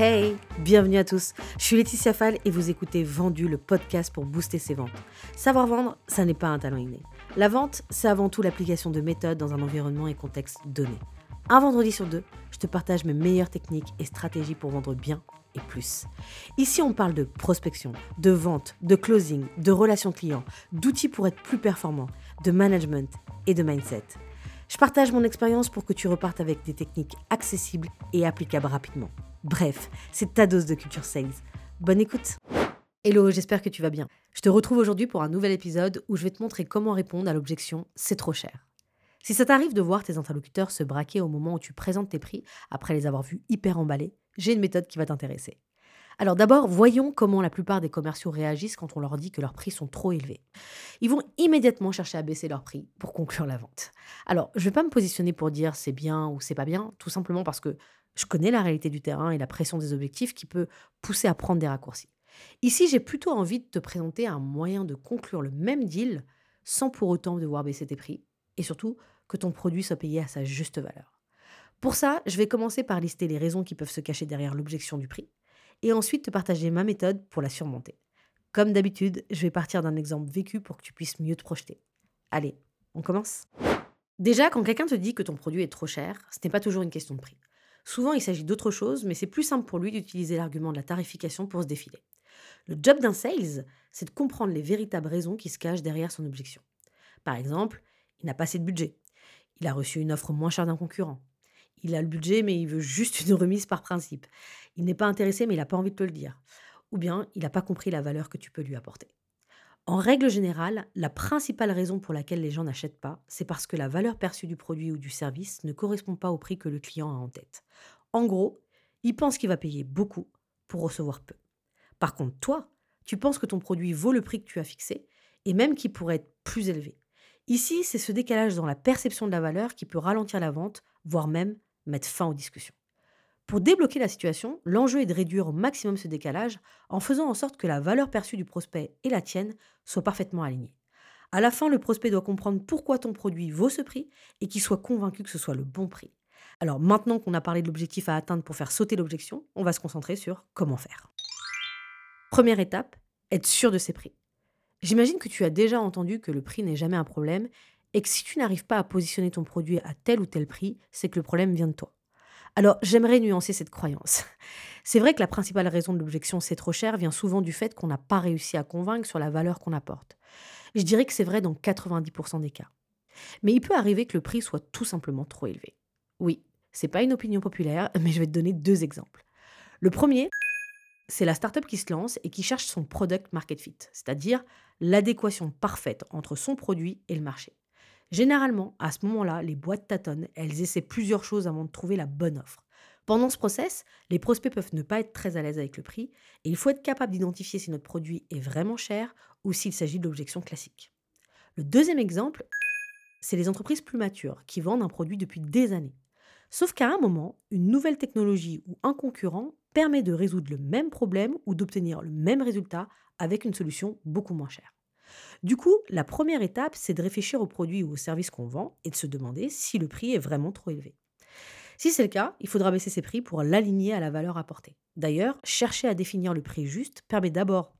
Hey, bienvenue à tous. Je suis Laetitia Fall et vous écoutez Vendu, le podcast pour booster ses ventes. Savoir vendre, ça n'est pas un talent inné. La vente, c'est avant tout l'application de méthodes dans un environnement et contexte donné. Un vendredi sur deux, je te partage mes meilleures techniques et stratégies pour vendre bien et plus. Ici, on parle de prospection, de vente, de closing, de relations clients, d'outils pour être plus performant, de management et de mindset. Je partage mon expérience pour que tu repartes avec des techniques accessibles et applicables rapidement. Bref, c'est ta dose de culture sales. Bonne écoute Hello, j'espère que tu vas bien. Je te retrouve aujourd'hui pour un nouvel épisode où je vais te montrer comment répondre à l'objection c'est trop cher. Si ça t'arrive de voir tes interlocuteurs se braquer au moment où tu présentes tes prix après les avoir vus hyper emballés, j'ai une méthode qui va t'intéresser. Alors d'abord, voyons comment la plupart des commerciaux réagissent quand on leur dit que leurs prix sont trop élevés. Ils vont immédiatement chercher à baisser leurs prix pour conclure la vente. Alors, je ne vais pas me positionner pour dire c'est bien ou c'est pas bien, tout simplement parce que je connais la réalité du terrain et la pression des objectifs qui peut pousser à prendre des raccourcis. Ici, j'ai plutôt envie de te présenter un moyen de conclure le même deal sans pour autant devoir baisser tes prix et surtout que ton produit soit payé à sa juste valeur. Pour ça, je vais commencer par lister les raisons qui peuvent se cacher derrière l'objection du prix et ensuite te partager ma méthode pour la surmonter. Comme d'habitude, je vais partir d'un exemple vécu pour que tu puisses mieux te projeter. Allez, on commence? Déjà, quand quelqu'un te dit que ton produit est trop cher, ce n'est pas toujours une question de prix. Souvent, il s'agit d'autre chose, mais c'est plus simple pour lui d'utiliser l'argument de la tarification pour se défiler. Le job d'un sales, c'est de comprendre les véritables raisons qui se cachent derrière son objection. Par exemple, il n'a pas assez de budget. Il a reçu une offre moins chère d'un concurrent. Il a le budget, mais il veut juste une remise par principe. Il n'est pas intéressé, mais il n'a pas envie de te le dire. Ou bien, il n'a pas compris la valeur que tu peux lui apporter. En règle générale, la principale raison pour laquelle les gens n'achètent pas, c'est parce que la valeur perçue du produit ou du service ne correspond pas au prix que le client a en tête. En gros, il pense qu'il va payer beaucoup pour recevoir peu. Par contre, toi, tu penses que ton produit vaut le prix que tu as fixé et même qu'il pourrait être plus élevé. Ici, c'est ce décalage dans la perception de la valeur qui peut ralentir la vente, voire même mettre fin aux discussions. Pour débloquer la situation, l'enjeu est de réduire au maximum ce décalage en faisant en sorte que la valeur perçue du prospect et la tienne soient parfaitement alignées. À la fin, le prospect doit comprendre pourquoi ton produit vaut ce prix et qu'il soit convaincu que ce soit le bon prix. Alors maintenant qu'on a parlé de l'objectif à atteindre pour faire sauter l'objection, on va se concentrer sur comment faire. Première étape, être sûr de ses prix. J'imagine que tu as déjà entendu que le prix n'est jamais un problème et que si tu n'arrives pas à positionner ton produit à tel ou tel prix, c'est que le problème vient de toi. Alors, j'aimerais nuancer cette croyance. C'est vrai que la principale raison de l'objection c'est trop cher vient souvent du fait qu'on n'a pas réussi à convaincre sur la valeur qu'on apporte. Je dirais que c'est vrai dans 90% des cas. Mais il peut arriver que le prix soit tout simplement trop élevé. Oui, c'est pas une opinion populaire, mais je vais te donner deux exemples. Le premier, c'est la startup qui se lance et qui cherche son product market fit, c'est-à-dire l'adéquation parfaite entre son produit et le marché. Généralement, à ce moment-là, les boîtes tâtonnent, elles essaient plusieurs choses avant de trouver la bonne offre. Pendant ce process, les prospects peuvent ne pas être très à l'aise avec le prix et il faut être capable d'identifier si notre produit est vraiment cher ou s'il s'agit d'objections classiques. Le deuxième exemple, c'est les entreprises plus matures qui vendent un produit depuis des années. Sauf qu'à un moment, une nouvelle technologie ou un concurrent permet de résoudre le même problème ou d'obtenir le même résultat avec une solution beaucoup moins chère. Du coup, la première étape, c'est de réfléchir au produit ou au service qu'on vend et de se demander si le prix est vraiment trop élevé. Si c'est le cas, il faudra baisser ses prix pour l'aligner à la valeur apportée. D'ailleurs, chercher à définir le prix juste permet d'abord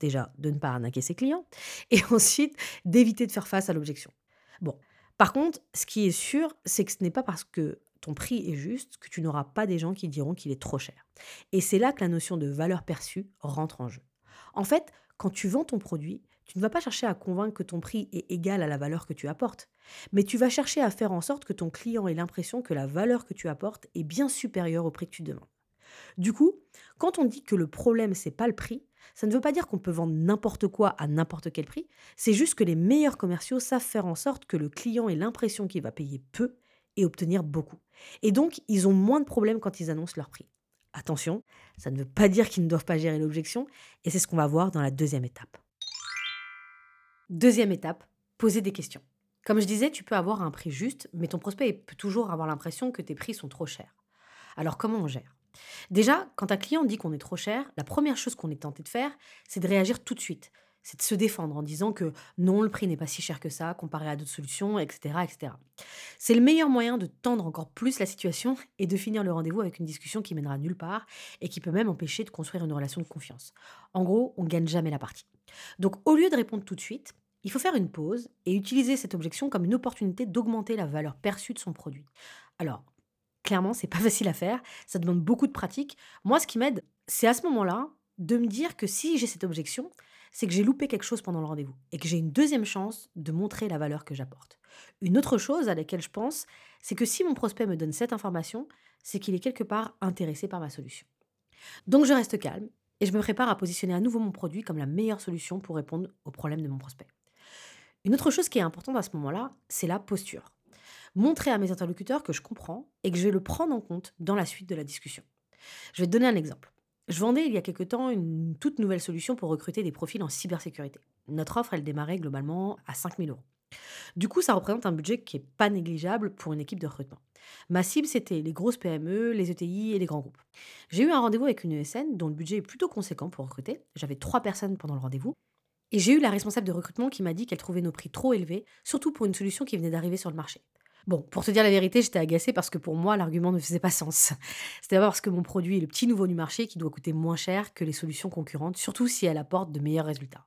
déjà de ne pas arnaquer ses clients et ensuite d'éviter de faire face à l'objection. Bon, par contre, ce qui est sûr, c'est que ce n'est pas parce que ton prix est juste que tu n'auras pas des gens qui diront qu'il est trop cher. Et c'est là que la notion de valeur perçue rentre en jeu. En fait, quand tu vends ton produit, tu ne vas pas chercher à convaincre que ton prix est égal à la valeur que tu apportes, mais tu vas chercher à faire en sorte que ton client ait l'impression que la valeur que tu apportes est bien supérieure au prix que tu demandes. Du coup, quand on dit que le problème c'est pas le prix, ça ne veut pas dire qu'on peut vendre n'importe quoi à n'importe quel prix, c'est juste que les meilleurs commerciaux savent faire en sorte que le client ait l'impression qu'il va payer peu et obtenir beaucoup. Et donc, ils ont moins de problèmes quand ils annoncent leur prix. Attention, ça ne veut pas dire qu'ils ne doivent pas gérer l'objection, et c'est ce qu'on va voir dans la deuxième étape. Deuxième étape, poser des questions. Comme je disais, tu peux avoir un prix juste, mais ton prospect peut toujours avoir l'impression que tes prix sont trop chers. Alors comment on gère? Déjà, quand un client dit qu'on est trop cher, la première chose qu'on est tenté de faire, c'est de réagir tout de suite. c'est de se défendre en disant que non, le prix n'est pas si cher que ça comparé à d'autres solutions, etc. etc. C'est le meilleur moyen de tendre encore plus la situation et de finir le rendez-vous avec une discussion qui mènera nulle part et qui peut même empêcher de construire une relation de confiance. En gros, on gagne jamais la partie. Donc au lieu de répondre tout de suite, il faut faire une pause et utiliser cette objection comme une opportunité d'augmenter la valeur perçue de son produit. Alors, clairement, c'est pas facile à faire, ça demande beaucoup de pratique. Moi, ce qui m'aide, c'est à ce moment-là de me dire que si j'ai cette objection, c'est que j'ai loupé quelque chose pendant le rendez-vous et que j'ai une deuxième chance de montrer la valeur que j'apporte. Une autre chose à laquelle je pense, c'est que si mon prospect me donne cette information, c'est qu'il est quelque part intéressé par ma solution. Donc je reste calme et je me prépare à positionner à nouveau mon produit comme la meilleure solution pour répondre aux problèmes de mon prospect. Une autre chose qui est importante à ce moment-là, c'est la posture. Montrer à mes interlocuteurs que je comprends et que je vais le prendre en compte dans la suite de la discussion. Je vais te donner un exemple. Je vendais il y a quelque temps une toute nouvelle solution pour recruter des profils en cybersécurité. Notre offre, elle démarrait globalement à 5000 euros. Du coup, ça représente un budget qui n'est pas négligeable pour une équipe de recrutement. Ma cible, c'était les grosses PME, les ETI et les grands groupes. J'ai eu un rendez-vous avec une ESN dont le budget est plutôt conséquent pour recruter. J'avais trois personnes pendant le rendez-vous. Et j'ai eu la responsable de recrutement qui m'a dit qu'elle trouvait nos prix trop élevés, surtout pour une solution qui venait d'arriver sur le marché. Bon, pour te dire la vérité, j'étais agacée parce que pour moi, l'argument ne faisait pas sens. C'était parce que mon produit est le petit nouveau du marché qui doit coûter moins cher que les solutions concurrentes, surtout si elle apporte de meilleurs résultats.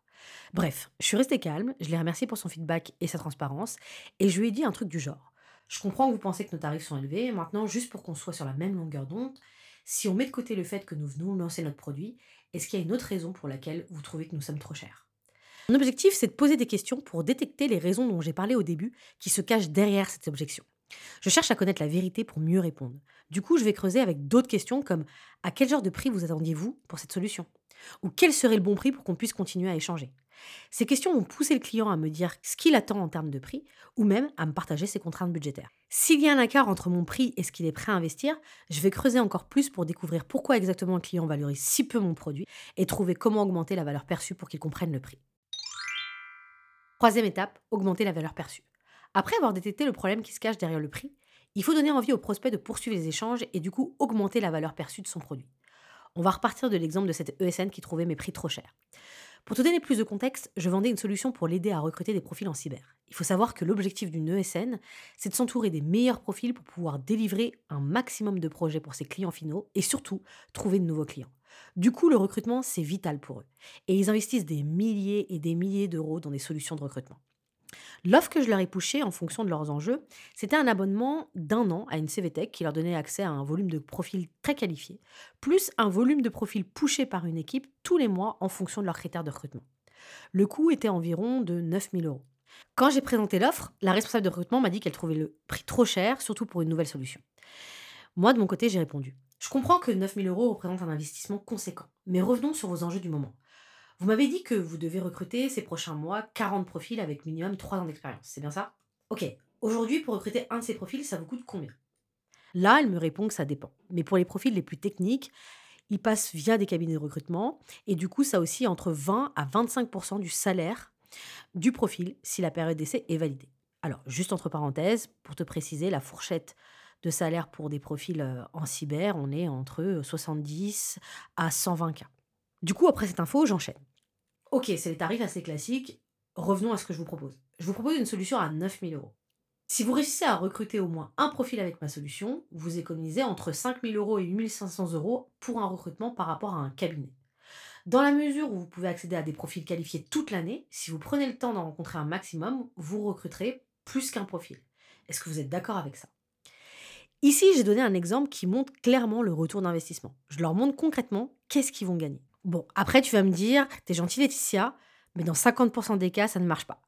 Bref, je suis restée calme, je l'ai remercié pour son feedback et sa transparence, et je lui ai dit un truc du genre. Je comprends que vous pensez que nos tarifs sont élevés, maintenant, juste pour qu'on soit sur la même longueur d'onde, si on met de côté le fait que nous venons lancer notre produit, est-ce qu'il y a une autre raison pour laquelle vous trouvez que nous sommes trop chers? Mon objectif, c'est de poser des questions pour détecter les raisons dont j'ai parlé au début qui se cachent derrière cette objection. Je cherche à connaître la vérité pour mieux répondre. Du coup, je vais creuser avec d'autres questions comme à quel genre de prix vous attendiez-vous pour cette solution? Ou quel serait le bon prix pour qu'on puisse continuer à échanger? Ces questions vont pousser le client à me dire ce qu'il attend en termes de prix ou même à me partager ses contraintes budgétaires. S'il y a un écart entre mon prix et ce qu'il est prêt à investir, je vais creuser encore plus pour découvrir pourquoi exactement le client valorise si peu mon produit et trouver comment augmenter la valeur perçue pour qu'il comprenne le prix. Troisième étape, augmenter la valeur perçue. Après avoir détecté le problème qui se cache derrière le prix, il faut donner envie au prospect de poursuivre les échanges et du coup augmenter la valeur perçue de son produit. On va repartir de l'exemple de cette ESN qui trouvait mes prix trop chers. Pour te donner plus de contexte, je vendais une solution pour l'aider à recruter des profils en cyber. Il faut savoir que l'objectif d'une ESN, c'est de s'entourer des meilleurs profils pour pouvoir délivrer un maximum de projets pour ses clients finaux et surtout trouver de nouveaux clients. Du coup, le recrutement, c'est vital pour eux. Et ils investissent des milliers et des milliers d'euros dans des solutions de recrutement. L'offre que je leur ai poussée en fonction de leurs enjeux, c'était un abonnement d'un an à une CVTech qui leur donnait accès à un volume de profils très qualifiés, plus un volume de profils poussés par une équipe tous les mois en fonction de leurs critères de recrutement. Le coût était environ de 9000 euros. Quand j'ai présenté l'offre, la responsable de recrutement m'a dit qu'elle trouvait le prix trop cher, surtout pour une nouvelle solution. Moi, de mon côté, j'ai répondu je comprends que 9000 euros représentent un investissement conséquent, mais revenons sur vos enjeux du moment. Vous m'avez dit que vous devez recruter ces prochains mois 40 profils avec minimum 3 ans d'expérience, c'est bien ça? Ok, aujourd'hui pour recruter un de ces profils, ça vous coûte combien? Là, elle me répond que ça dépend. Mais pour les profils les plus techniques, ils passent via des cabinets de recrutement et du coup, ça aussi entre 20 à 25% du salaire du profil si la période d'essai est validée. Alors, juste entre parenthèses, pour te préciser, la fourchette de salaire pour des profils en cyber, on est entre 70 à 120 k. Du coup, après cette info, j'enchaîne. Ok, c'est les tarifs assez classiques. Revenons à ce que je vous propose. Je vous propose une solution à 9000 euros. Si vous réussissez à recruter au moins un profil avec ma solution, vous économisez entre 5000 euros et 8500 euros pour un recrutement par rapport à un cabinet. Dans la mesure où vous pouvez accéder à des profils qualifiés toute l'année, si vous prenez le temps d'en rencontrer un maximum, vous recruterez plus qu'un profil. Est-ce que vous êtes d'accord avec ça? Ici, j'ai donné un exemple qui montre clairement le retour d'investissement. Je leur montre concrètement qu'est-ce qu'ils vont gagner. Bon, après, tu vas me dire, t'es gentil Laetitia, mais dans 50% des cas, ça ne marche pas.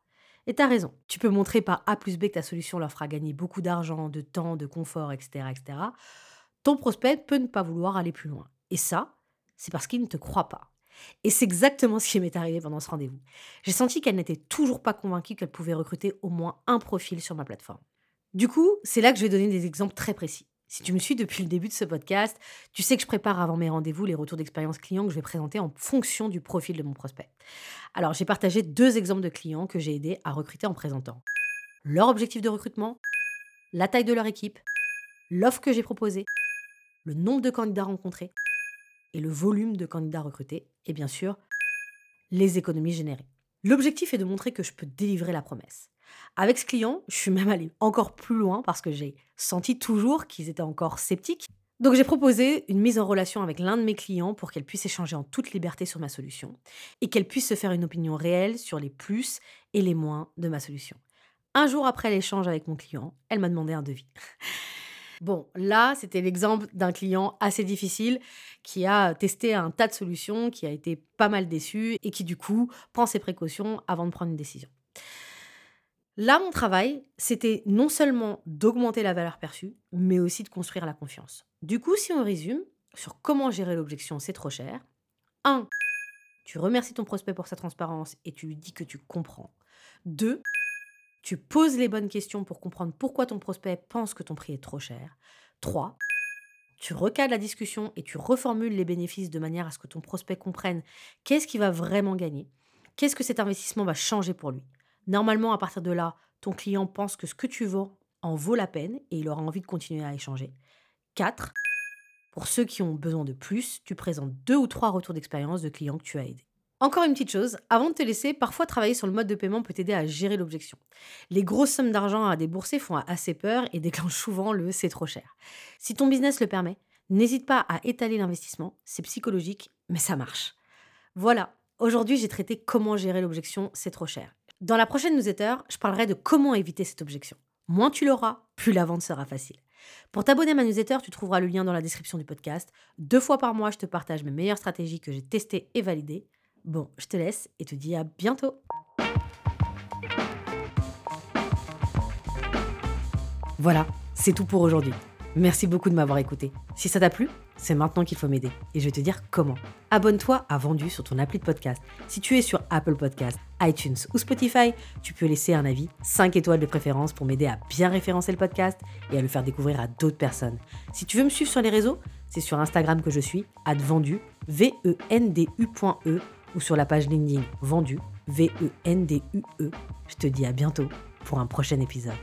Et t'as raison. Tu peux montrer par A plus B que ta solution leur fera gagner beaucoup d'argent, de temps, de confort, etc., etc. Ton prospect peut ne pas vouloir aller plus loin. Et ça, c'est parce qu'il ne te croit pas. Et c'est exactement ce qui m'est arrivé pendant ce rendez-vous. J'ai senti qu'elle n'était toujours pas convaincue qu'elle pouvait recruter au moins un profil sur ma plateforme. Du coup, c'est là que je vais donner des exemples très précis. Si tu me suis depuis le début de ce podcast, tu sais que je prépare avant mes rendez-vous les retours d'expérience clients que je vais présenter en fonction du profil de mon prospect. Alors, j'ai partagé deux exemples de clients que j'ai aidés à recruter en présentant leur objectif de recrutement, la taille de leur équipe, l'offre que j'ai proposée, le nombre de candidats rencontrés et le volume de candidats recrutés et bien sûr les économies générées. L'objectif est de montrer que je peux délivrer la promesse. Avec ce client, je suis même allée encore plus loin parce que j'ai senti toujours qu'ils étaient encore sceptiques. Donc j'ai proposé une mise en relation avec l'un de mes clients pour qu'elle puisse échanger en toute liberté sur ma solution et qu'elle puisse se faire une opinion réelle sur les plus et les moins de ma solution. Un jour après l'échange avec mon client, elle m'a demandé un devis. Bon, là, c'était l'exemple d'un client assez difficile qui a testé un tas de solutions, qui a été pas mal déçu et qui du coup prend ses précautions avant de prendre une décision. Là, mon travail, c'était non seulement d'augmenter la valeur perçue, mais aussi de construire la confiance. Du coup, si on résume sur comment gérer l'objection, c'est trop cher. 1. Tu remercies ton prospect pour sa transparence et tu lui dis que tu comprends. 2. Tu poses les bonnes questions pour comprendre pourquoi ton prospect pense que ton prix est trop cher. 3. Tu recadres la discussion et tu reformules les bénéfices de manière à ce que ton prospect comprenne qu'est-ce qu'il va vraiment gagner, qu'est-ce que cet investissement va changer pour lui. Normalement, à partir de là, ton client pense que ce que tu vends en vaut la peine et il aura envie de continuer à échanger. 4. Pour ceux qui ont besoin de plus, tu présentes deux ou trois retours d'expérience de clients que tu as aidés. Encore une petite chose, avant de te laisser, parfois travailler sur le mode de paiement peut t'aider à gérer l'objection. Les grosses sommes d'argent à débourser font assez peur et déclenchent souvent le c'est trop cher. Si ton business le permet, n'hésite pas à étaler l'investissement, c'est psychologique, mais ça marche. Voilà, aujourd'hui j'ai traité comment gérer l'objection c'est trop cher. Dans la prochaine newsletter, je parlerai de comment éviter cette objection. Moins tu l'auras, plus la vente sera facile. Pour t'abonner à ma newsletter, tu trouveras le lien dans la description du podcast. Deux fois par mois, je te partage mes meilleures stratégies que j'ai testées et validées. Bon, je te laisse et te dis à bientôt. Voilà, c'est tout pour aujourd'hui. Merci beaucoup de m'avoir écouté. Si ça t'a plu, c'est maintenant qu'il faut m'aider. Et je vais te dire comment. Abonne-toi à Vendu sur ton appli de podcast. Si tu es sur Apple Podcast, iTunes ou Spotify, tu peux laisser un avis, 5 étoiles de préférence pour m'aider à bien référencer le podcast et à le faire découvrir à d'autres personnes. Si tu veux me suivre sur les réseaux, c'est sur Instagram que je suis, advendu, V-E-N-D-U.E ou sur la page LinkedIn Vendu, V-E-N-D-U-E. Je te dis à bientôt pour un prochain épisode.